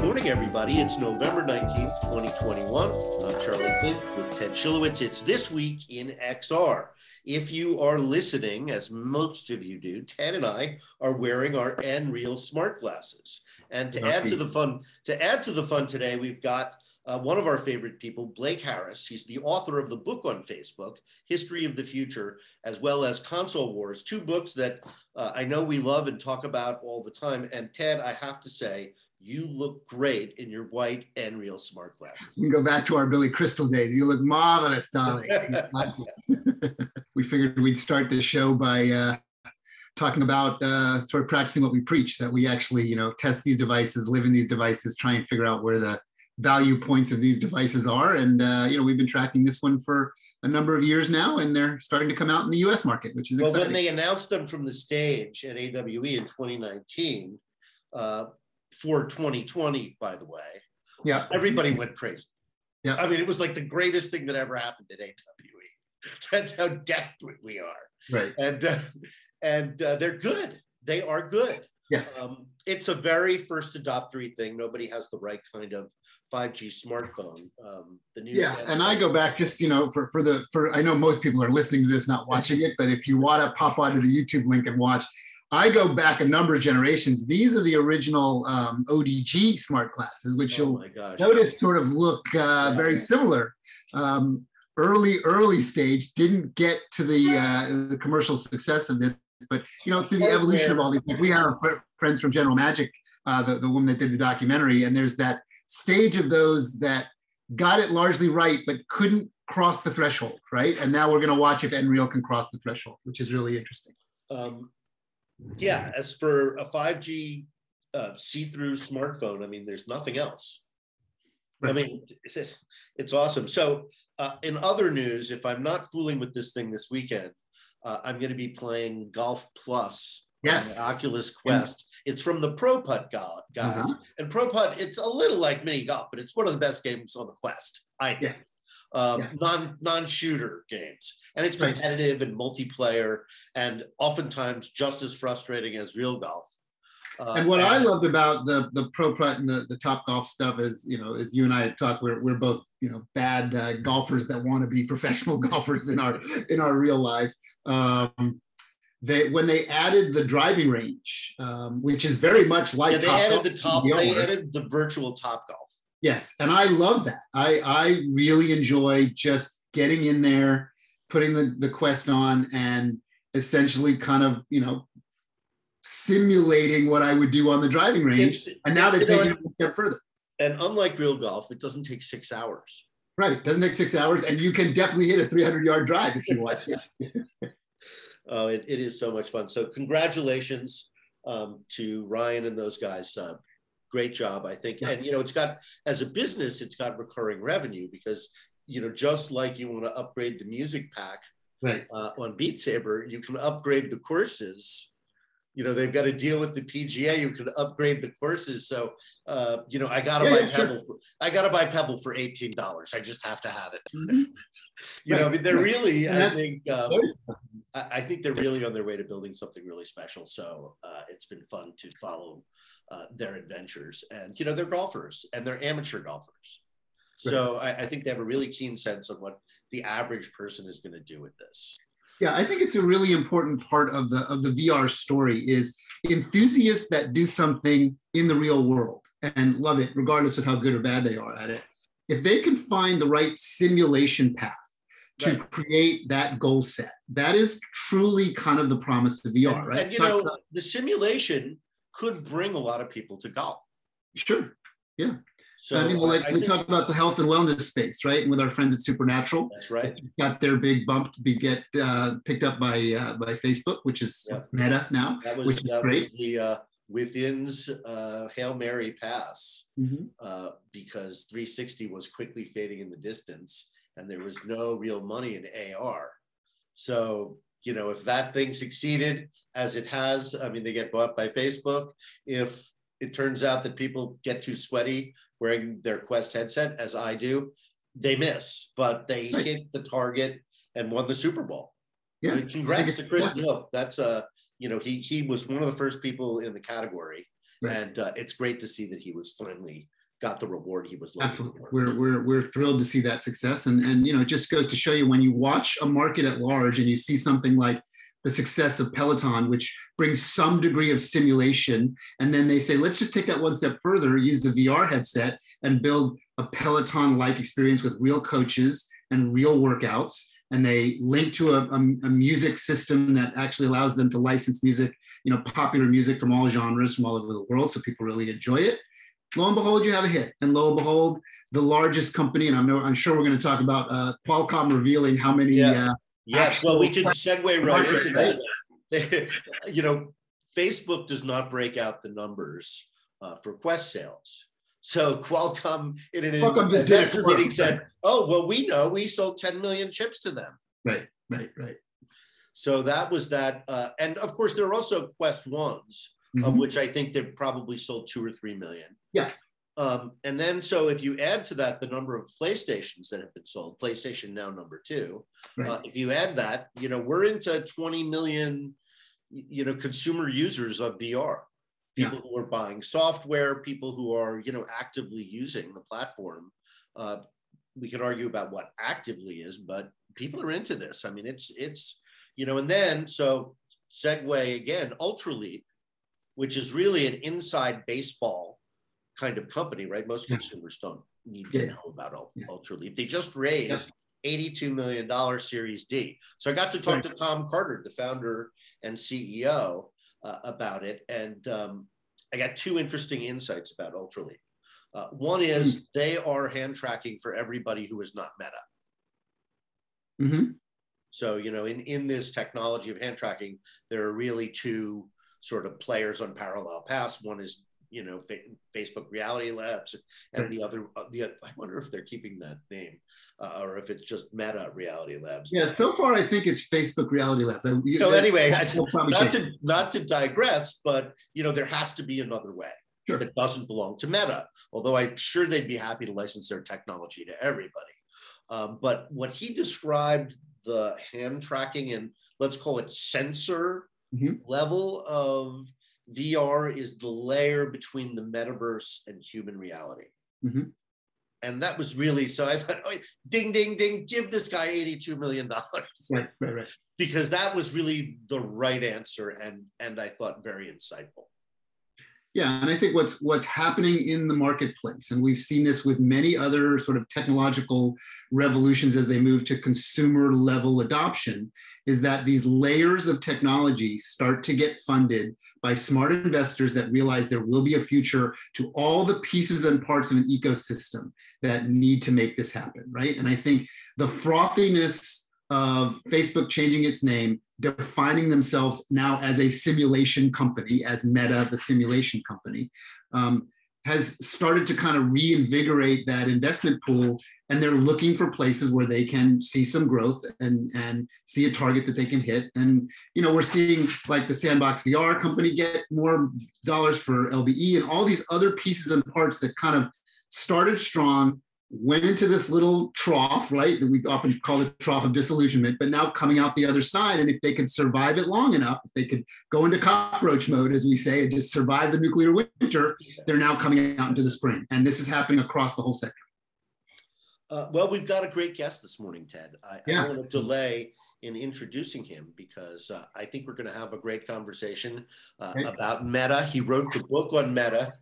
morning, everybody. It's November 19th, 2021. I'm Charlie Fink with Ted Schilowitz. It's This Week in XR. If you are listening, as most of you do, Ted and I are wearing our Nreal smart glasses. And to add to the fun, to add to the fun today, we've got uh, one of our favorite people, Blake Harris. He's the author of the book on Facebook, History of the Future, as well as Console Wars, two books that uh, I know we love and talk about all the time. And Ted, I have to say, you look great in your white Nreal smart glasses. We can go back to our Billy Crystal days. You look marvelous, darling. we figured we'd start the show by uh, talking about uh, sort of practicing what we preach, that we actually, you know, test these devices, live in these devices, try and figure out where the value points of these devices are. And, uh, you know, we've been tracking this one for a number of years now, and they're starting to come out in the US market, which is well, exciting. when they announced them from the stage at AWE in 2019, uh, for 2020, by the way, yeah, everybody went crazy. Yeah. I mean, it was like the greatest thing that ever happened at AWE. That's how desperate we are. Right. And uh, and uh, they're good. They are good. Yes. Um, it's a very first adoptery thing. Nobody has the right kind of 5G smartphone. Um, the new yeah, and I go back just you know for for the for I know most people are listening to this, not watching it, but if you want to pop onto the YouTube link and watch, I go back a number of generations. These are the original um, ODG smart glasses, which Oh you'll notice sort of look uh, Yeah. very similar. Um, early early stage didn't get to the uh, the commercial success of this, but you know through the evolution of all these, like we have fr- friends from General Magic, uh, the the woman that did the documentary, and there's that stage of those that got it largely right but couldn't cross the threshold, right? And now we're going to watch if Nreal can cross the threshold, which is really interesting. Um, yeah, as for a 5G uh, see-through smartphone, I mean, there's nothing else. I mean, it's, it's awesome. So, uh, in other news, if I'm not fooling with this thing this weekend, uh, I'm going to be playing Golf Plus on Yes. the Oculus Quest. It's from the Pro Putt guys, Uh-huh. and Pro Putt. It's a little like mini golf, but it's one of the best games on the Quest. I think. Um, Yeah. non non shooter games, and it's Right. competitive and multiplayer, and oftentimes just as frustrating as real golf. Uh, And what I loved about the the pro putt and the, the top golf stuff is, you know, as you and I had talked, we're, we're both, you know, bad uh, golfers that want to be professional golfers in our in our real lives. Um, they when they added the driving range, um, which is very much like yeah, they Top added Golf the top. VR. They added the virtual top golf. Yes, and I love that. I I really enjoy just getting in there, putting the the quest on, and essentially kind of you know simulating what I would do on the driving range. It's- And now they're know, taking it a step further. and unlike real golf, it doesn't take six hours. Right. It doesn't take six hours, and you can definitely hit a 300 yard drive if you want to. Oh, it, it is so much fun. So congratulations um, to Ryan and those guys. Uh, great job, I think. And you know, it's got as a business, it's got recurring revenue because you know, just like you want to upgrade the music pack Right. uh, on Beat Saber, you can upgrade the courses. You know, they've got to deal with the PGA. You can upgrade the courses. So, uh, you know, I gotta Yeah, buy yeah, sure. Pebble. For, I gotta buy Pebble for eighteen dollars. I just have to have it. Mhm. You know, I mean, they're really. I think. Um, I, I think they're really on their way to building something really special. So uh, it's been fun to follow uh, their adventures. And, you know, they're golfers and they're amateur golfers. So I, I think they have a really keen sense of what the average person is going to do with this. Yeah, I think it's a really important part of the of the VR story is enthusiasts that do something in the real world and love it, regardless of how good or bad they are at it. If they can find the right simulation path to Right. create that goal set, that is truly kind of the promise of VR, and, right? and, you Talk know, about- the simulation could bring a lot of people to golf. sure. Yeah. So I mean, like I we talked about the health and wellness space, right? And with our friends at Supernatural, that's right. got their big bump to be get uh, picked up by uh, by Facebook, which is Yeah. Meta now. That was, which is great. was the uh, Within's uh, Hail Mary pass. uh, because 360 was quickly fading in the distance and there was no real money in AR. So, you know, if that thing succeeded as it has, I mean, they get bought by Facebook. If it turns out that people get too sweaty wearing their Quest headset, as I do, they miss, but they Right. hit the target and won the Super Bowl. I Yeah. mean, congrats to Chris awesome. That's a, you know, he he was one of the first people in the category, right. and uh, it's great to see that he was finally got the reward he was looking for. We're, we're, we're thrilled to see that success. And, and, you know, it just goes to show you when you watch a market at large and you see something like the success of Peloton, which brings some degree of simulation. And then they say, let's just take that one step further, use the VR headset and build a Peloton like experience with real coaches and real workouts. And they link to a, a, a, music system that actually allows them to license music, you know, popular music from all genres from all over the world. So people really enjoy it lo and behold, you have a hit. And lo and behold, the largest company, and I'm, no, I'm sure we're going to talk about uh, Qualcomm revealing how many. Yeah. Uh, yes, well, we can segue right into that. you know, Facebook does not break out the numbers uh, for Quest sales. So Qualcomm in an Qualcomm investor meeting said, "Oh, well, we know we sold 10 million chips to them." Right, right, right. So that was that, uh, and of course there are also Quest ones, mm-hmm. of which I think they've probably sold two or three million. Yeah. Um, and then, so if you add to that the number of PlayStations that have been sold, PlayStation now number two, right. uh, if you add that, you know, we're into 20 million, you know, consumer users of VR. People yeah. who are buying software, people who are, you know, actively using the platform. Uh, we can argue about what actively is, but people are into this. I mean, it's it's you know, and then so segue again, Ultraleap, which is really an inside baseball kind of company, right? Most consumers don't need to know about Ultraleap. They just raised $82 million Series D. So I got to talk to Tom Carter, the founder and CEO, uh, about it. And um, I got two interesting insights about Ultraleap. Uh, one is mm-hmm. they are hand tracking for everybody who is not Meta. Mm-hmm. So, you know, in, in this technology of hand tracking, there are really two sort of players on parallel paths. One is you know Facebook Reality Labs, and the other uh, the I wonder if they're keeping that name uh, or if it's just Meta Reality Labs. Yeah, so far I think it's Facebook Reality Labs. I, so anyway, I, not to not to digress, but you know there has to be another way sure. that doesn't belong to Meta. Although I'm sure they'd be happy to license their technology to everybody. Um, but what he described the hand tracking and let's call it sensor mm-hmm. level of VR is the layer between the metaverse and human reality. Mm-hmm. And that was really so. I thought, oh, ding, ding, ding, give this guy $82 million. Right, right, right. Because that was really the right answer and, and I thought very insightful. Yeah, and I think what's what's happening in the marketplace, and we've seen this with many other sort of technological revolutions as they move to consumer level adoption, is that these layers of technology start to get funded by smart investors that realize there will be a future to all the pieces and parts of an ecosystem that need to make this happen, right? And I think the frothiness of Facebook changing its name, defining themselves now as a simulation company, as Meta, the simulation company, um, has started to kind of reinvigorate that investment pool. And they're looking for places where they can see some growth and, and see a target that they can hit. And, you know, we're seeing like the Sandbox VR company get more dollars for LBE and all these other pieces and parts that kind of started strong went into this little trough, right? That we often call the trough of disillusionment, but now coming out the other side. And if they could survive it long enough, if they could go into cockroach mode, as we say, and just survive the nuclear winter, they're now coming out into the spring. And this is happening across the whole sector. Uh, well, we've got a great guest this morning, Ted. I, yeah. I don't want to delay in introducing him because uh, I think we're going to have a great conversation uh, about Meta. He wrote the book on Meta.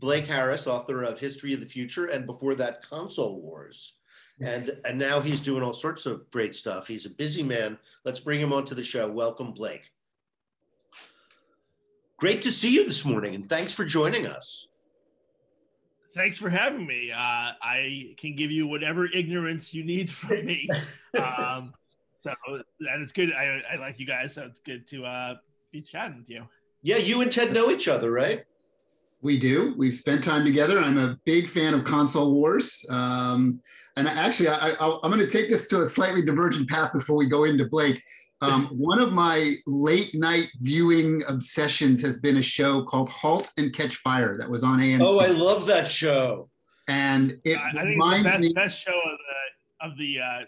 Blake Harris, author of History of the Future, and before that, Console Wars. Yes. And, and now he's doing all sorts of great stuff. He's a busy man. Let's bring him onto the show. Welcome, Blake. Great to see you this morning, and thanks for joining us. Thanks for having me. Uh, I can give you whatever ignorance you need from me. um, so that is good. I, I like you guys, so it's good to uh, be chatting with you. Yeah, you and Ted know each other, right? We do. We've spent time together. I'm a big fan of console wars. Um, and actually, I, am going to take this to a slightly divergent path before we go into Blake. Um, one of my late night viewing obsessions has been a show called Halt and Catch Fire that was on AMC. Oh, I love that show. And it I reminds best, me best show of the of the uh,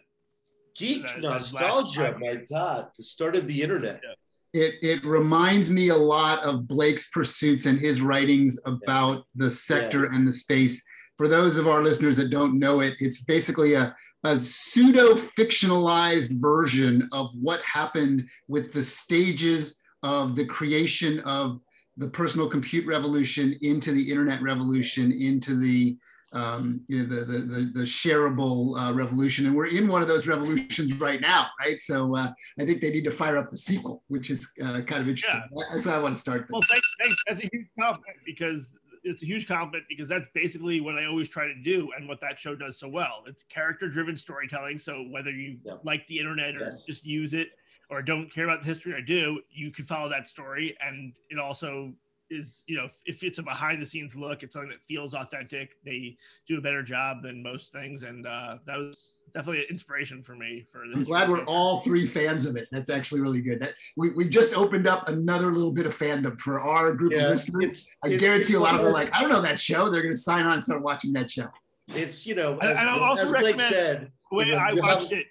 geek the, nostalgia. My God, the start of the internet. Yeah it it reminds me a lot of Blake's pursuits and his writings about the sector and the space. For those of our listeners that don't know it, it's basically a a pseudo fictionalized version of what happened with the stages of the creation of the personal compute revolution into the internet revolution into the um, you know, the, the, the, the, shareable uh, revolution. And we're in one of those revolutions right now, right? So uh, I think they need to fire up the sequel, which is uh, kind of interesting. Yeah. That's why I want to start. Well, thank, thank, that's a huge compliment because it's a huge compliment because that's basically what I always try to do and what that show does so well. It's character driven storytelling. So whether you yep. like the internet or yes. just use it or don't care about the history or do, you can follow that story. And it also is you know if it's a behind the scenes look it's something that feels authentic they do a better job than most things. And uh, that was definitely an inspiration for me for i'm glad we're all three fans of it. That's actually really good. That we, we've just opened up another little bit of fandom for our group yeah, of listeners. It's, i it's, guarantee it's, a lot of them are like i don't know that show. They're going to sign on and start watching that show. It's you know as, as blake said when i watched have, it.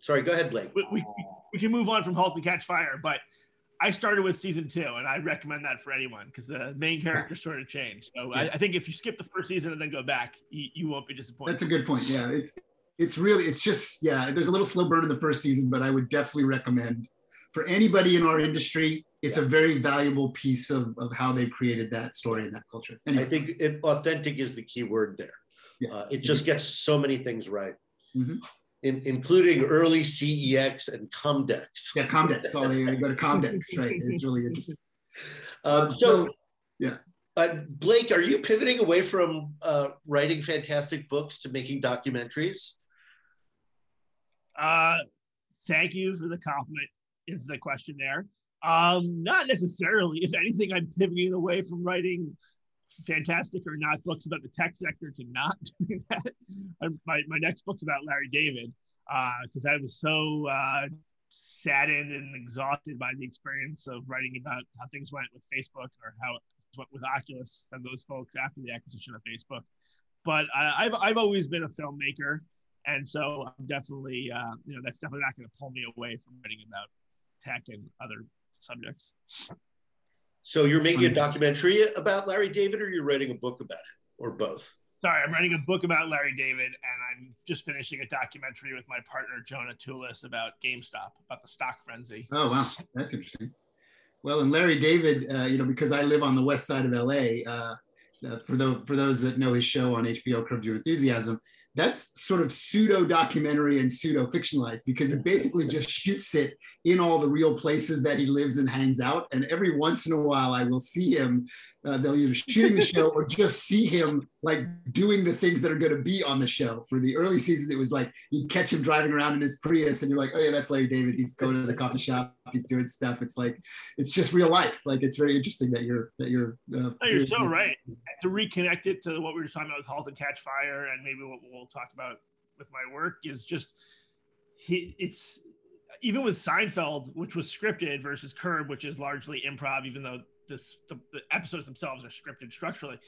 Sorry go ahead blake. We, we, we can move on from halt to catch fire but I started with season two, and I recommend that for anyone because the main character sort of changed. So yeah. I, I, think if you skip the first season and then go back, you, you, won't be disappointed. That's a good point. Yeah, it's it's really it's just yeah. There's a little slow burn in the first season, but I would definitely recommend for anybody in our industry. It's yeah. a very valuable piece of, of how they created that story and that culture. Anyway. I think it, authentic is the key word there. Yeah. Uh, it just gets so many things right. Mm-hmm in, including early CES and Comdex. Yeah, Comdex. So they go to Comdex, right? It's really interesting. Um, so, yeah. Uh, Blake, are you pivoting away from uh, writing fantastic books to making documentaries? Uh, thank you for the compliment. Is the question there? Um, not necessarily. If anything, I'm pivoting away from writing fantastic or not books about the tech sector to not doing that. my, my next book's about Larry David because uh, I was so uh, saddened and exhausted by the experience of writing about how things went with Facebook or how it went with Oculus and those folks after the acquisition of Facebook. But I, have I've always been a filmmaker. And so I'm definitely, uh, you know, that's definitely not going to pull me away from writing about tech and other subjects. So you're making a documentary about Larry David, or you're writing a book about it, or both? Sorry, I'm writing a book about Larry David, and I'm just finishing a documentary with my partner Jonah Tulis about GameStop, about the stock frenzy. Oh wow, that's interesting. Well, and Larry David, uh, you know, because I live on the west side of LA. Uh, uh, for those for those that know his show on HBO, Curb Your Enthusiasm, that's sort of pseudo documentary and pseudo fictionalized because it basically just shoots it in all the real places that he lives and hangs out. And every once in a while, I will see him. Uh, they'll either shooting the show or just see him like doing the things that are going to be on the show. For the early seasons, it was like you'd catch him driving around in his Prius, and you're like, oh yeah, that's Larry David. He's going to the coffee shop. He's doing stuff. It's like it's just real life. Like it's very interesting that you're that you're. Uh, oh, you're so right. To reconnect it to what we were talking about with *Halt and Catch Fire*, and maybe what we'll talk about with my work is just he. It's even with Seinfeld, which was scripted, versus Curb, which is largely improv, even though this the, the episodes themselves are scripted structurally.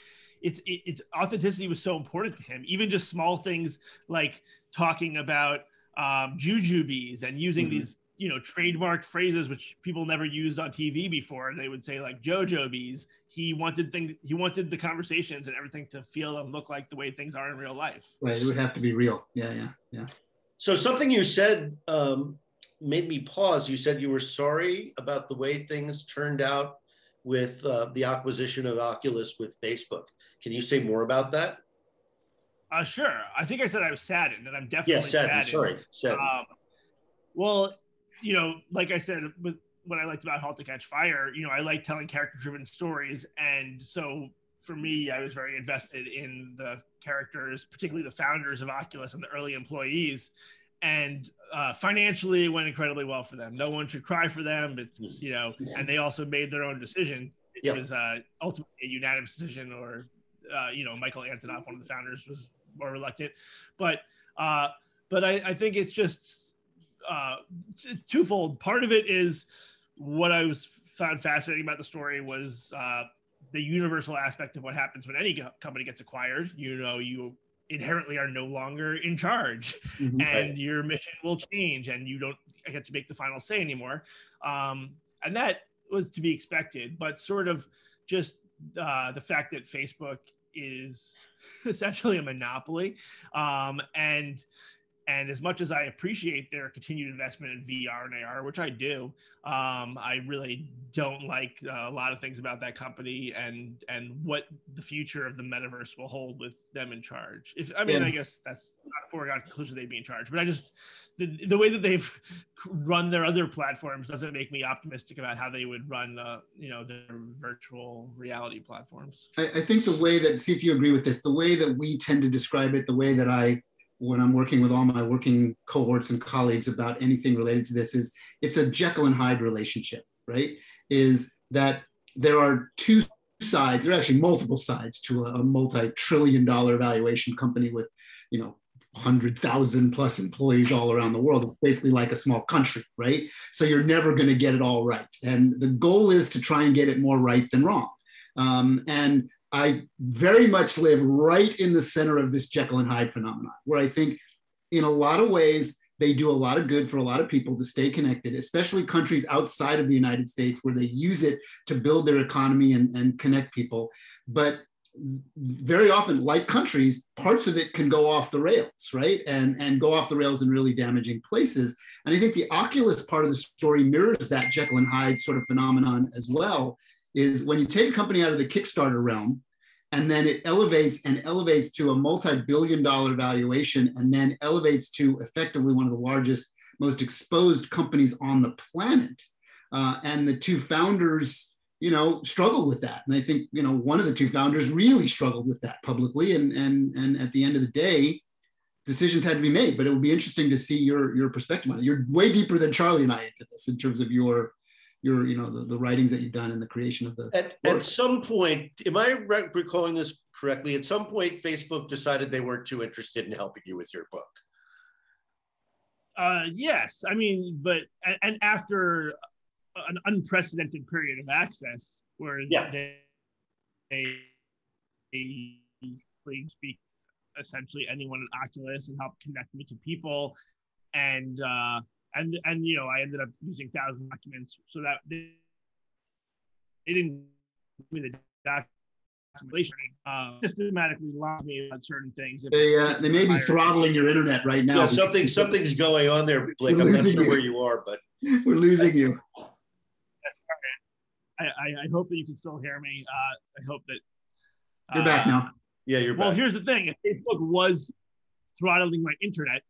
It's it, its authenticity was so important to him. Even just small things like talking about um, jujubes and using mm-hmm. these you know trademarked phrases which people never used on TV before. They would say like JoJo bees. He wanted things. He wanted the conversations and everything to feel and look like the way things are in real life. Right. It would have to be real. Yeah. Yeah. Yeah. So something you said um, made me pause. You said you were sorry about the way things turned out with uh, the acquisition of Oculus with Facebook. Can you say more about that? Uh, sure. I think I said I was saddened, and I'm definitely yeah, saddened. saddened. Sorry, saddened. Um, well, you know, like I said, with what I liked about *Halt to Catch Fire*, you know, I like telling character-driven stories, and so for me, I was very invested in the characters, particularly the founders of Oculus and the early employees. And uh, financially, it went incredibly well for them. No one should cry for them. It's you know, and they also made their own decision. It yep. was uh, ultimately a unanimous decision, or uh, you know, Michael Antonov, one of the founders, was more reluctant. But uh, but I, I think it's just uh, twofold. Part of it is what I was found fascinating about the story was uh, the universal aspect of what happens when any company gets acquired. You know, you inherently are no longer in charge, mm-hmm. and your mission will change, and you don't get to make the final say anymore. Um, and that was to be expected. But sort of just uh, the fact that Facebook is essentially a monopoly, um, and and as much as I appreciate their continued investment in VR and AR, which I do, um, I really don't like uh, a lot of things about that company and and what the future of the metaverse will hold with them in charge. If I mean, yeah. I guess that's not a foregone conclusion they'd be in charge, but I just the, the way that they've run their other platforms doesn't make me optimistic about how they would run, uh, you know, their virtual reality platforms. I, I think the way that see if you agree with this, the way that we tend to describe it, the way that I when I'm working with all my working cohorts and colleagues about anything related to this is it's a Jekyll and Hyde relationship, right? Is that there are two sides, there are actually multiple sides to a, a multi-trillion dollar valuation company with, you know, 100,000 plus employees all around the world, basically like a small country, right? So you're never going to get it all right. And the goal is to try and get it more right than wrong. Um, and I very much live right in the center of this Jekyll and Hyde phenomenon, where I think in a lot of ways they do a lot of good for a lot of people to stay connected, especially countries outside of the United States where they use it to build their economy and, and connect people. But very often, like countries, parts of it can go off the rails, right? And, and go off the rails in really damaging places. And I think the Oculus part of the story mirrors that Jekyll and Hyde sort of phenomenon as well, is when you take a company out of the Kickstarter realm and then it elevates and elevates to a multi-billion dollar valuation and then elevates to effectively one of the largest most exposed companies on the planet. Uh, and the two founders you know struggled with that. And i think you know one of the two founders really struggled with that publicly. And and and at the end of the day decisions had to be made. But it would be interesting to see your your perspective on it. You're way deeper than charlie and i into this in terms of your your you know the, the writings that you've done and the creation of the at, at some point am i re- recalling this correctly? At some point facebook decided they weren't too interested in helping you with your book. Uh yes. I mean but and after an unprecedented period of access where yeah. they, they, they speak essentially anyone at oculus and help connect me to people. And uh and and you know I ended up using thousand documents so that they, they didn't give me the documentation uh, systematically lock me on certain things. They uh, they may be throttling your internet right now. Yeah, something something's going on there, Blake. I'm not sure where you are, but we're losing you. I, I, I, hope that you can still hear me. Uh, I hope that uh, you're back now. Yeah, you're back. well. Back. Here's the thing: if Facebook was throttling my internet,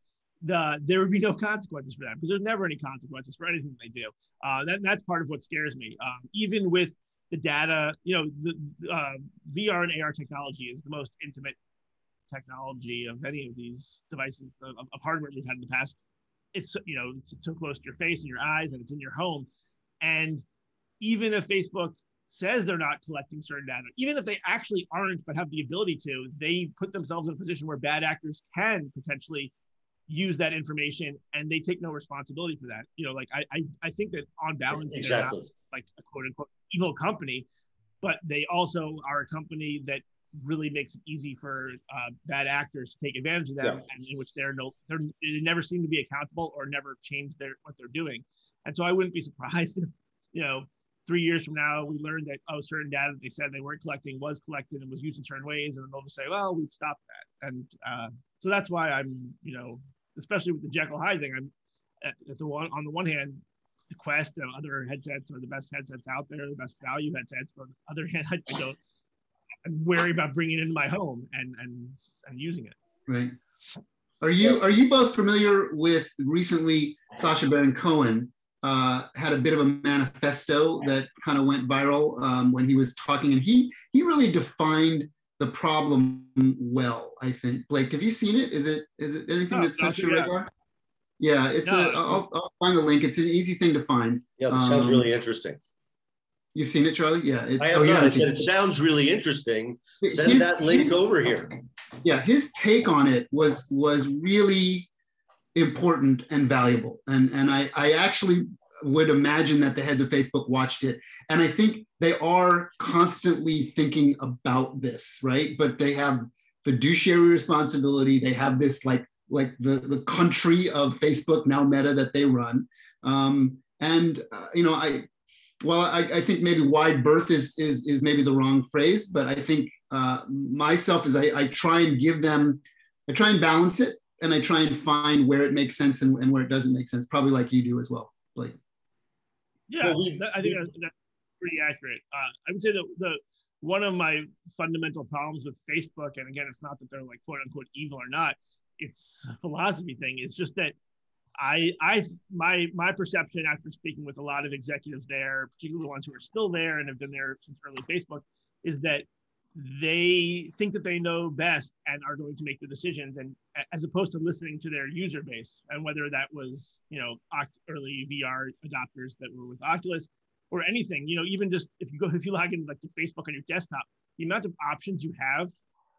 the there would be no consequences for that because there's never any consequences for anything they do. Uh, that that's part of what scares me. Um, even with the data, you know, the uh, VR and AR technology is the most intimate technology of any of these devices of, of hardware we've had in the past. It's you know it's so close to your face and your eyes, and it's in your home. And even if Facebook says they're not collecting certain data, even if they actually aren't, but have the ability to, they put themselves in a position where bad actors can potentially use that information and they take no responsibility for that. You know, like I I, I think that on balance, exactly. Not, like a quote unquote evil company, but they also are a company that really makes it easy for uh, bad actors to take advantage of them, yeah. and in which they're no, they're they never seem to be accountable or never change their what they're doing. And so I wouldn't be surprised if you know three years from now we learned that oh certain data that they said they weren't collecting was collected and was used in certain ways, and then they'll just say well we've stopped that. And uh, so that's why I'm you know especially with the Jekyll Hyde thing. I'm at, the one on the one hand, the Quest and other headsets are the best headsets out there, the best value headsets. But on the other hand, I don't. I'm wary about bringing it into my home and and and using it. Right. Are you are you both familiar with recently Sacha Baron Cohen uh, had a bit of a manifesto that kind of went viral um, when he was talking, and he he really defined the problem well. I think Blake, have you seen it? Is it is it anything oh, that's touched your radar? Yeah, it's no, a. I'll, I'll find the link. It's an easy thing to find. Yeah, that sounds um, really interesting. You've seen it, Charlie? Yeah. It's, I have oh, not. Yeah, I said it sounds really interesting. Send his, that link his, over here. Yeah, his take on it was was really important and valuable, and and I I actually would imagine that the heads of Facebook watched it. And I think they are constantly thinking about this, right? But they have fiduciary responsibility. They have this like like the, the country of Facebook, now Meta, that they run. Um, and uh, you know, I well, I, I, think maybe wide berth is, is, is maybe the wrong phrase, but I think uh, myself is I, I try and give them, I try and balance it and I try and find where it makes sense and, and where it doesn't make sense, probably like you do as well, Blake. Yeah, well, we, I think that's, that's pretty accurate. Uh, I would say that the one of my fundamental problems with Facebook, and again, it's not that they're like quote unquote evil or not, it's a philosophy thing. It's just that I, I, my, my perception after speaking with a lot of executives there, particularly the ones who are still there and have been there since early Facebook, is that they think that they know best and are going to make the decisions, and as opposed to listening to their user base, and whether that was you know early VR adopters that were with Oculus or anything, you know, even just if you go if you log in like to Facebook on your desktop, the amount of options you have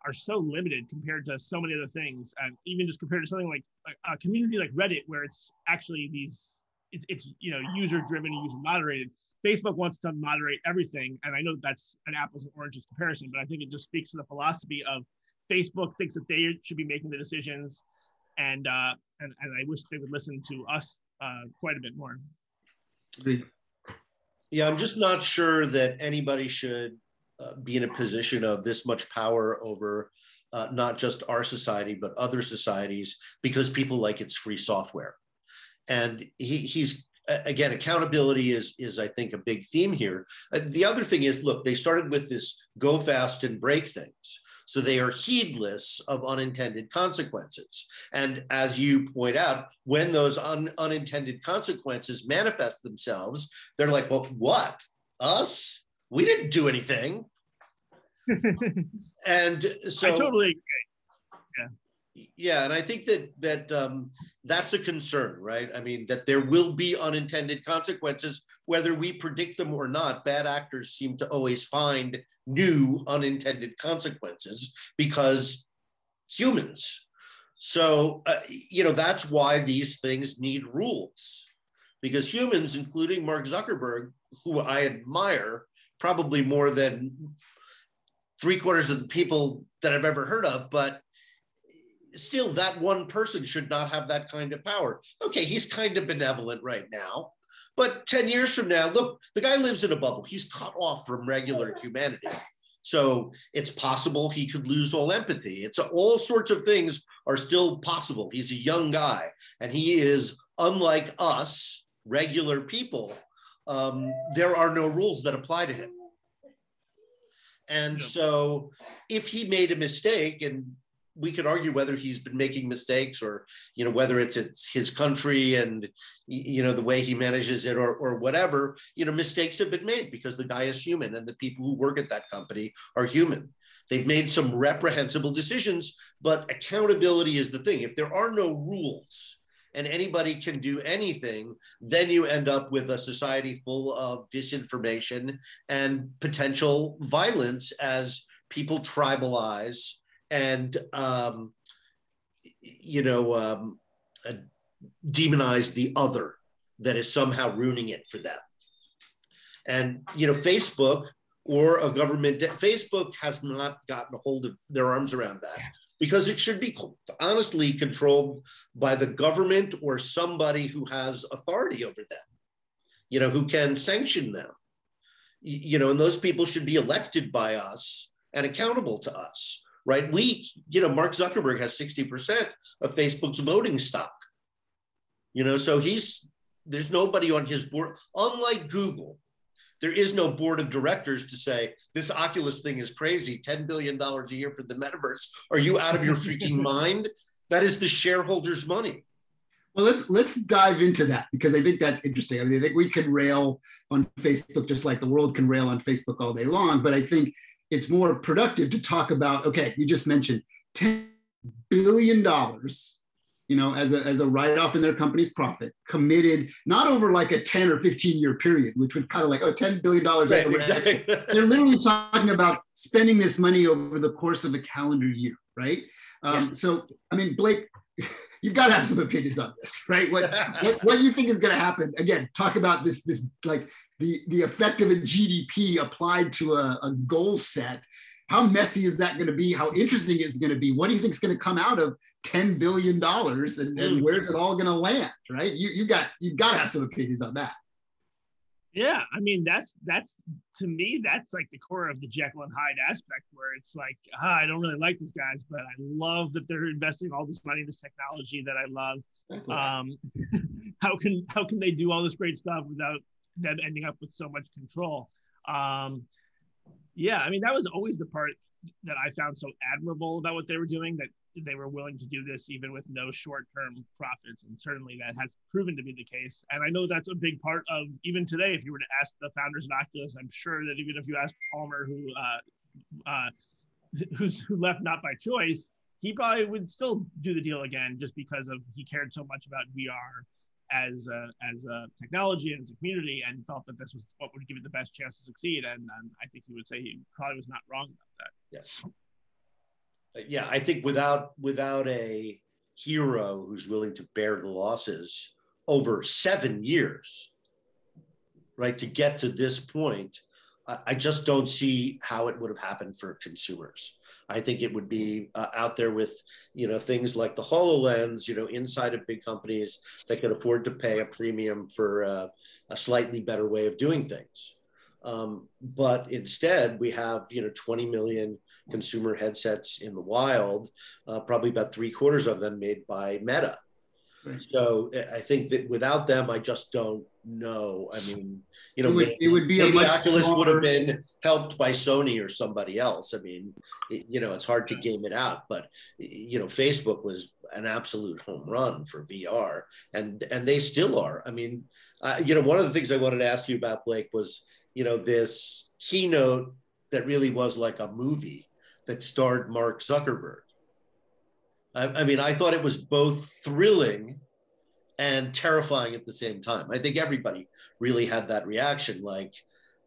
are so limited compared to so many other things, and even just compared to something like a community like Reddit, where it's actually these, it's, it's you know user driven, and user moderated. Facebook wants to moderate everything, and I know that that's an apples and oranges comparison, but I think it just speaks to the philosophy of Facebook thinks that they should be making the decisions, and uh, and and I wish they would listen to us uh, quite a bit more. Yeah, I'm just not sure that anybody should uh, be in a position of this much power over uh, not just our society but other societies because people like it's free software. And he, he's again accountability is is i think a big theme here. Uh, the other thing is look they started with this go fast and break things so they are heedless of unintended consequences and as you point out when those un, unintended consequences manifest themselves they're like well what us we didn't do anything. and so I totally agree. Yeah. Yeah, and I think that that um, that's a concern, right? I mean, that there will be unintended consequences, whether we predict them or not. Bad actors seem to always find new unintended consequences because humans. So, uh, you know, that's why these things need rules, because humans, including Mark Zuckerberg, who I admire, probably more than three quarters of the people that I've ever heard of, but still that one person should not have that kind of power. Okay, he's kind of benevolent right now, but 10 years from now, look, the guy lives in a bubble. He's cut off from regular humanity. So it's possible he could lose all empathy. It's all sorts of things are still possible. He's a young guy and he is unlike us, regular people, um, there are no rules that apply to him. And so if he made a mistake, and we could argue whether he's been making mistakes or, you know, whether it's, it's his country and, you know, the way he manages it or, or whatever, you know, mistakes have been made because the guy is human and the people who work at that company are human. They've made some reprehensible decisions, but accountability is the thing. If there are no rules, and anybody can do anything, then you end up with a society full of disinformation and potential violence as people tribalize and, um, you know, um, uh, demonize the other that is somehow ruining it for them. And, you know, Facebook or a government, Facebook has not gotten a hold of their arms around that because it should be honestly controlled by the government or somebody who has authority over them, you know, who can sanction them. You know, and those people should be elected by us and accountable to us, right? We, you know, Mark Zuckerberg has 60% of Facebook's voting stock. You know, so he's, there's nobody on his board, unlike Google, there is no board of directors to say this Oculus thing is crazy, $10 billion a year for the metaverse. Are you out of your freaking mind? That is the shareholders' money. Well, let's let's dive into that because I think that's interesting. I mean, I think we can rail on Facebook just like the world can rail on Facebook all day long, but I think it's more productive to talk about. Okay, you just mentioned ten billion dollars you know, as a, as a write-off in their company's profit, committed not over like a 10 or 15 year period, which would kind of like, oh, $10 billion. Right, exactly. They're literally talking about spending this money over the course of a calendar year, right? Um, yeah. So, I mean, Blake, you've got to have some opinions on this, right? What, what, what you think is going to happen? Again, talk about this, this like the, the effect of a GDP applied to a, a goal set. How messy is that going to be? How interesting is it going to be? What do you think is going to come out of ten billion dollars, and, and mm. where's it all going to land? Right? You you got you've got to have some opinions on that. Yeah, I mean that's that's to me that's like the core of the Jekyll and Hyde aspect, where it's like ah, I don't really like these guys, but I love that they're investing all this money in this technology that I love. Um, how can how can they do all this great stuff without them ending up with so much control? Um, yeah, I mean that was always the part that I found so admirable about what they were doing that they were willing to do this even with no short-term profits. And certainly that has proven to be the case. And i know that's a big part of even today if you were to ask the founders of oculus i'm sure that even if you ask palmer who uh, uh, who's who left not by choice he probably would still do the deal again just because of he cared so much about vr as a, as a technology and as a community and felt that this was what would give it the best chance to succeed. And, and i think he would say he probably was not wrong about that. Yeah uh, yeah, I think without without a hero who's willing to bear the losses over seven years, right, to get to this point, I just don't see how it would have happened for consumers. I think it would be uh, out there with, you know, things like the HoloLens, you know, inside of big companies that can afford to pay a premium for uh, a slightly better way of doing things. Um, but instead, we have, you know, 20 million consumer headsets in the wild, uh, probably about three quarters of them made by Meta. Right. So I think that without them, I just don't know. I mean, you know, it would, maybe, it would be a much Oculus would have been helped by Sony or somebody else. I mean, it, you know, it's hard to game it out, but you know, Facebook was an absolute home run for VR, and and they still are. I mean, uh, you know, one of the things I wanted to ask you about Blake was, you know, this keynote that really was like a movie that starred Mark Zuckerberg. I, I mean, I thought it was both thrilling and terrifying at the same time. I think everybody really had that reaction like,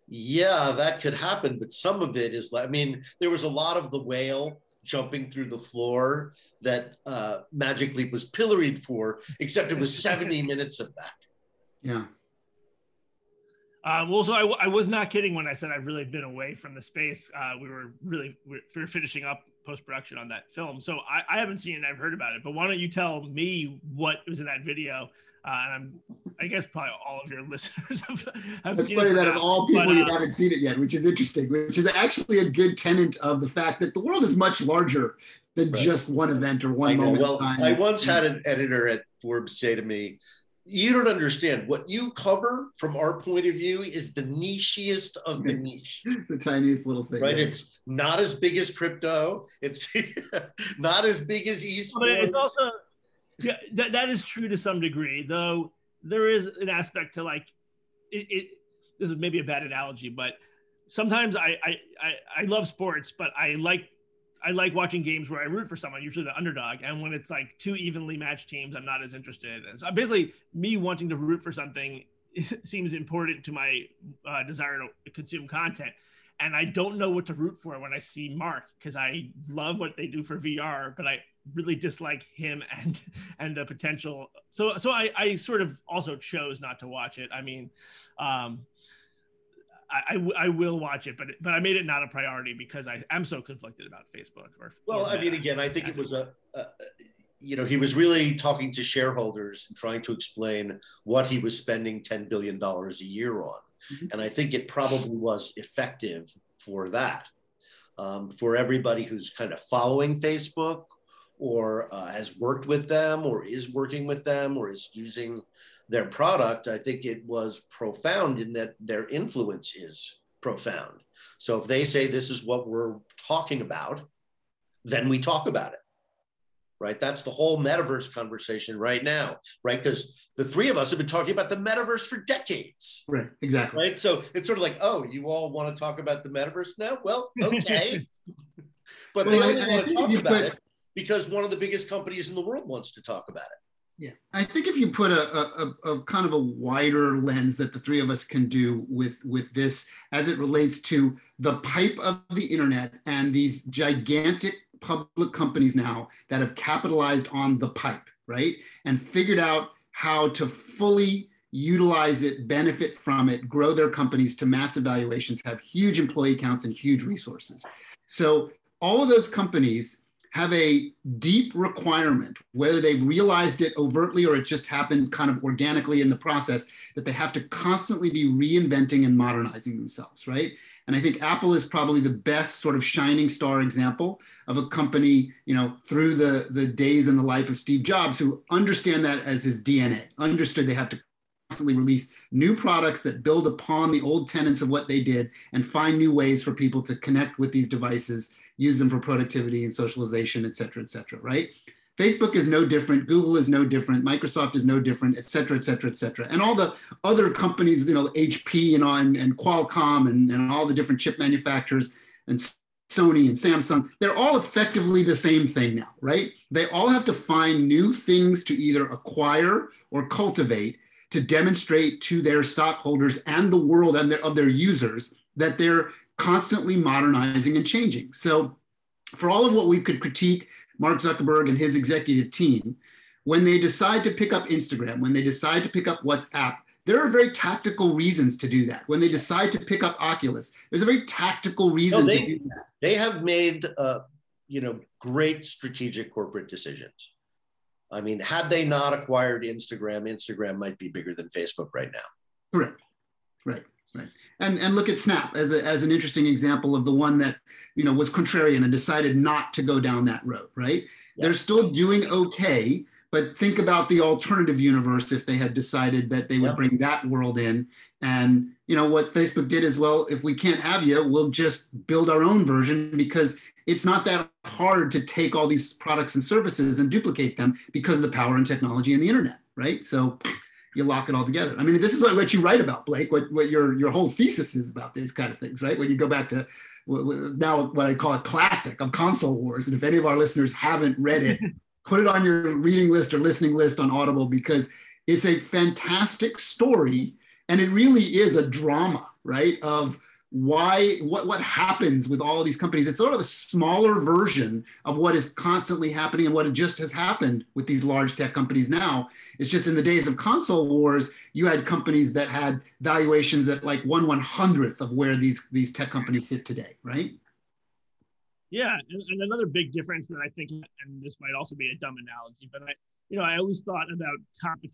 yeah, that could happen, but some of it is like, I mean, there was a lot of the whale jumping through the floor that uh, Magic Leap was pilloried for, except it was 70 minutes of that. Yeah. Uh, well, so I, I, was not kidding when I said I've really been away from the space. Uh, we were really we were finishing up post production on that film, so I, I, haven't seen it. I've heard about it, but why don't you tell me what was in that video? Uh, and I'm, I guess probably all of your listeners have, have It's funny that of all people but, you uh, haven't seen it yet, which is interesting, which is actually a good tenant of the fact that the world is much larger than right. just one event or one moment. Well, I once had an editor at Forbes say to me, you don't understand. What you cover from our point of view is the nichiest of the niche. The tiniest little thing right? it's not as big as crypto. It's not as big as esports. But it's also yeah that, that is true to some degree though there is an aspect to like it, it this is maybe a bad analogy but sometimes I, I i i love sports but i like I like watching games where I root for someone, usually the underdog. And when it's like two evenly matched teams, I'm not as interested. And so basically, me wanting to root for something seems important to my uh, desire to consume content. And I don't know what to root for when I see Mark because I love what they do for VR, but I really dislike him and and the potential. So so I, I sort of also chose not to watch it. I mean, um, I, I, will watch it, but but I made it not a priority because I am so conflicted about Facebook. Or well, or I mean, again, I think it was a, a, you know, he was really talking to shareholders and trying to explain what he was spending ten billion dollars a year on, mm-hmm. and I think it probably was effective for that. Um, for everybody who's kind of following Facebook or uh, has worked with them or is working with them or is using their product, I think it was profound in that their influence is profound. So if they say this is what we're talking about, then we talk about it. Right. That's the whole metaverse conversation right now. Right. Because the three of us have been talking about the metaverse for decades. Right. Exactly. Right. So it's sort of like, oh, you all want to talk about the metaverse now? Well, okay. but well, they only I, want to talk about put, it because one of the biggest companies in the world wants to talk about it. Yeah, I think if you put a, a, a, kind of a wider lens that the three of us can do with with this, as it relates to the pipe of the internet and these gigantic public companies now that have capitalized on the pipe, right, and figured out how to fully utilize it, benefit from it, grow their companies to massive valuations, have huge employee counts and huge resources. So all of those companies have a deep requirement, whether they've realized it overtly or it just happened kind of organically in the process, that they have to constantly be reinventing and modernizing themselves, right? And I think Apple is probably the best sort of shining star example of a company, you know, through the, the days in the life of Steve Jobs, who understand that as his DNA, understood they have to constantly release new products that build upon the old tenets of what they did and find new ways for people to connect with these devices use them for productivity and socialization, et cetera, et cetera, right? Facebook is no different. Google is no different. Microsoft is no different, et cetera, et cetera, et cetera. And all the other companies, you know, HP and, and, and Qualcomm and, and all the different chip manufacturers and Sony and Samsung, they're all effectively the same thing now, right? They all have to find new things to either acquire or cultivate to demonstrate to their stockholders and the world and their, of their users that they're constantly modernizing and changing. So, for all of what we could critique Mark Zuckerberg and his executive team, when they decide to pick up Instagram, when they decide to pick up WhatsApp, there are very tactical reasons to do that. When they decide to pick up Oculus, there's a very tactical reason no, they, to do that. They have made, uh, you know, great strategic corporate decisions. I mean, had they not acquired Instagram, Instagram might be bigger than Facebook right now. Correct. Right. Right. And and look at Snap as, a, as an interesting example of the one that you know was contrarian and decided not to go down that road. Right. Yeah. They're still doing okay, but think about the alternative universe if they had decided that they would yeah. bring that world in. And you know what Facebook did as well. If we can't have you, we'll just build our own version because it's not that hard to take all these products and services and duplicate them because of the power and technology and the internet. Right. So you lock it all together. I mean, this is like what you write about, Blake. What what your your whole thesis is about these kind of things, right? When you go back to now what I call a classic of console wars, and if any of our listeners haven't read it, put it on your reading list or listening list on Audible because it's a fantastic story, and it really is a drama, right? Of why what what happens with all these companies? It's sort of a smaller version of what is constantly happening and what just has happened with these large tech companies now. It's just in the days of console wars you had companies that had valuations at like one one hundredth of where these these tech companies sit today right? Yeah and, and another big difference that i think and this might also be a dumb analogy but i you know i always thought about comp-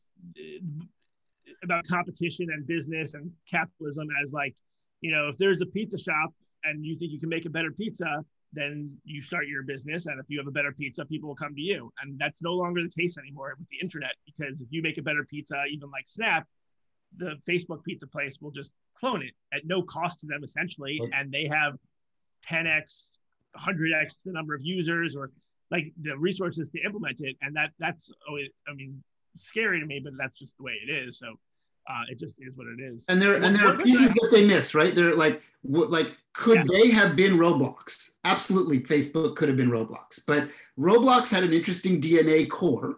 about competition and business and capitalism as like you know, if there's a pizza shop and you think you can make a better pizza, then you start your business. And if you have a better pizza, people will come to you. And that's no longer the case anymore with the internet because if you make a better pizza, even like Snap, the Facebook pizza place will just clone it at no cost to them essentially. Okay. And they have 10x, 100x the number of users or like the resources to implement it. And that that's, I mean, scary to me, but that's just the way it is. So uh, it just is what it is. And there and there are pieces that they miss, right? They're like, what, like, could yeah. they have been Roblox? Absolutely, Facebook could have been Roblox, but Roblox had an interesting DNA core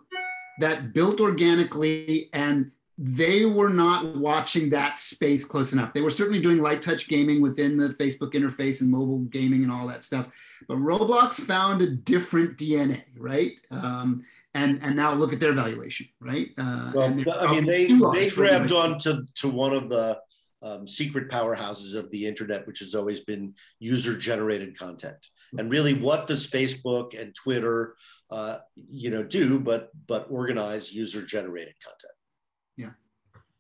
that built organically and they were not watching that space close enough. They were certainly doing light touch gaming within the Facebook interface and mobile gaming and all that stuff. But Roblox found a different DNA, right? Um, and and now look at their valuation, right? Uh, well, I mean, they they grabbed on to to one of the um, secret powerhouses of the internet, which has always been user generated content. And really, what does Facebook and Twitter, uh, you know, do but but organize user generated content? Yeah.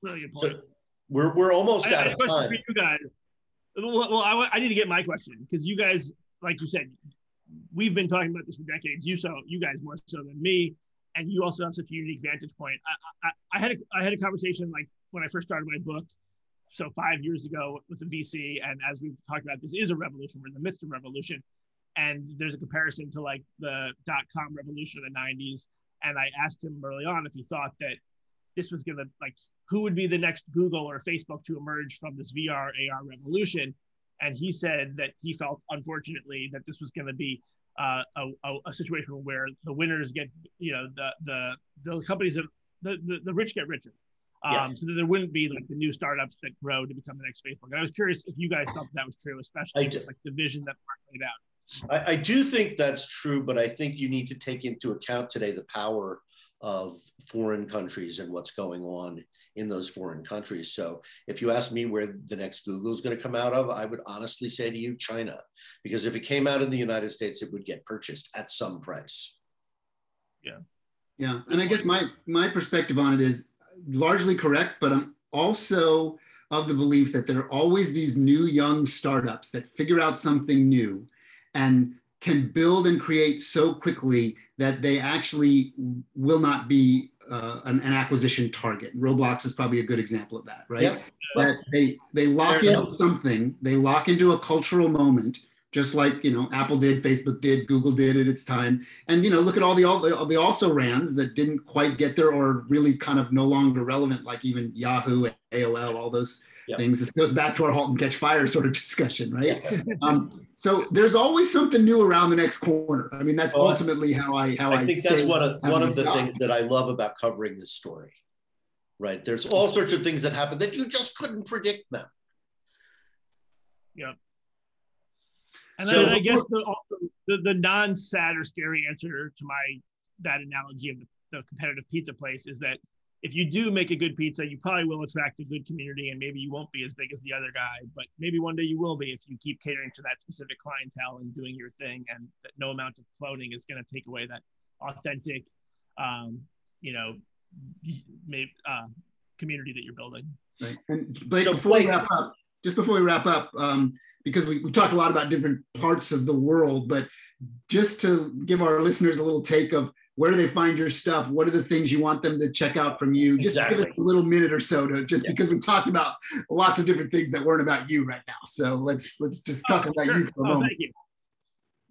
Really so we're we're almost I, out I of time. For you guys. Well, well I, I need to get my question because you guys, like you said, we've been talking about this for decades. You so you guys more so than me, and you also have such a unique vantage point. I, I, I had a, I had a conversation like when I first started my book, so five years ago with the VC, and as we've talked about, this is a revolution. We're in the midst of revolution, and there's a comparison to like the dot com revolution of the '90s. And I asked him early on if he thought that this was going to like who would be the next Google or Facebook to emerge from this VR AR revolution and he said that he felt unfortunately that this was going to be uh, a, a, situation where the winners get you know the the the companies that the, the, the rich get richer. Um, yeah. so that there wouldn't be like the new startups that grow to become the next facebook. And i was curious if you guys thought that was true especially like the vision that mark laid out. I, I do think that's true but i think you need to take into account today the power of foreign countries and what's going on in those foreign countries. So if you ask me where the next Google is going to come out of, I would honestly say to you, China, because if it came out in the United States, it would get purchased at some price. Yeah. Yeah. And I guess my my perspective on it is largely correct, but I'm also of the belief that there are always these new young startups that figure out something new and can build and create so quickly that they actually will not be uh, an, an, acquisition target. Roblox is probably a good example of that, right? Yeah. That they they lock Fair into enough. something, they lock into a cultural moment, just like you know Apple did, Facebook did, Google did at its time, and you know look at all the all the, the also rans that didn't quite get there or really kind of no longer relevant, like even Yahoo, AOL, all those Yep. things. This goes back to our halt and catch fire sort of discussion, right? um, so there's always something new around the next corner. I mean, that's well, ultimately how I how I, I think that's one of one of the job. things that I love about covering this story. Right? There's all sorts of things that happen that you just couldn't predict them. Yeah. And so, then I guess the, also the, the non-sad or scary answer to my that analogy of the, the competitive pizza place is that if you do make a good pizza, you probably will attract a good community and maybe you won't be as big as the other guy, but maybe one day you will be if you keep catering to that specific clientele and doing your thing and that no amount of cloning is going to take away that authentic, um, you know, maybe, uh, community that you're building. Right. And Blake, so before we wrap up, just before we wrap up, um, because we, we talk a lot about different parts of the world, but just to give our listeners a little take of where do they find your stuff? What are the things you want them to check out from you? Just exactly. give us a little minute or so to just yeah. because we talked about lots of different things that weren't about you right now. So let's let's just talk oh, about sure. you for a oh, moment. Thank you.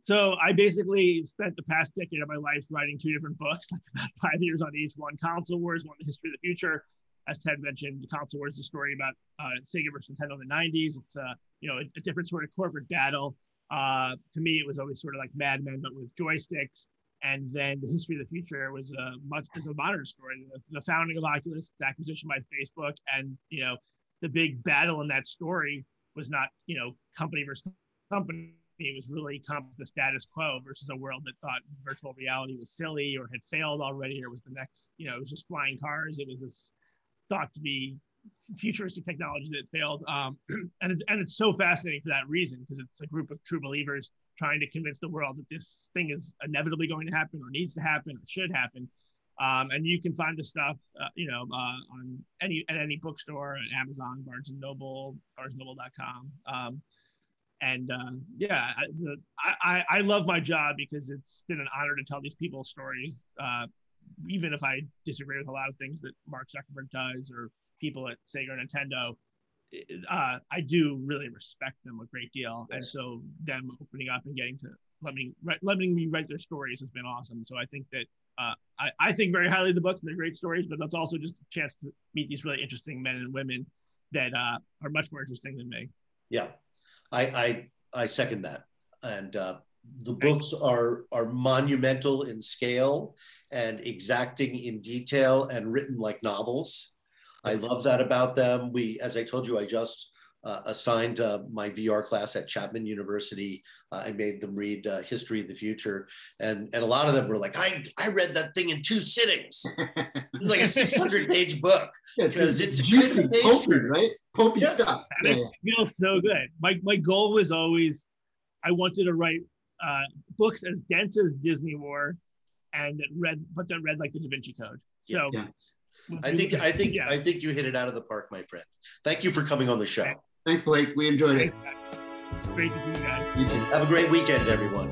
So I basically spent the past decade of my life writing two different books, like about five years on each. One console wars, one the history of the future. As Ted mentioned, the console wars is a story about uh, Sega versus Nintendo in the '90s. It's a you know a, a different sort of corporate battle. Uh, to me, it was always sort of like Mad Men, but with joysticks. And then the history of the future was a much as a modern story. The founding of Oculus, acquisition by Facebook, and you know the big battle in that story was not you know company versus company. It was really the status quo versus a world that thought virtual reality was silly or had failed already or was the next. You know, it was just flying cars. It was this thought to be futuristic technology that failed. Um, and, it's, and it's so fascinating for that reason because it's a group of true believers trying to convince the world that this thing is inevitably going to happen or needs to happen or should happen. Um, and you can find the stuff, uh, you know, uh, on any at any bookstore, at Amazon, Barnes and Noble, BarnesandNoble.com. Um, and uh, yeah, I, I, I love my job because it's been an honor to tell these people's stories, uh, even if I disagree with a lot of things that Mark Zuckerberg does or people at Sega or Nintendo uh, I do really respect them a great deal, yes. and so them opening up and getting to letting letting me write their stories has been awesome. So I think that uh, I, I think very highly of the books and they're great stories, but that's also just a chance to meet these really interesting men and women that uh, are much more interesting than me. Yeah, I I, I second that, and uh, the books are are monumental in scale and exacting in detail and written like novels I love that about them. We, as I told you, I just uh, assigned uh, my VR class at Chapman University. Uh, I made them read uh, History of the Future, and and a lot of them were like, "I I read that thing in two sittings." it's like a 600 page book because it's, it's juicy, pulpy, right? Pulpy yeah. stuff. Yeah, it feels so good. My my goal was always, I wanted to write uh, books as dense as Disney War, and that read, but that read like the Da Vinci Code. So. Yeah. I think I think yeah. I think you hit it out of the park, my friend. Thank you for coming on the show. Thanks, Blake. We enjoyed it. Great to see you guys. You Have a great weekend, everyone.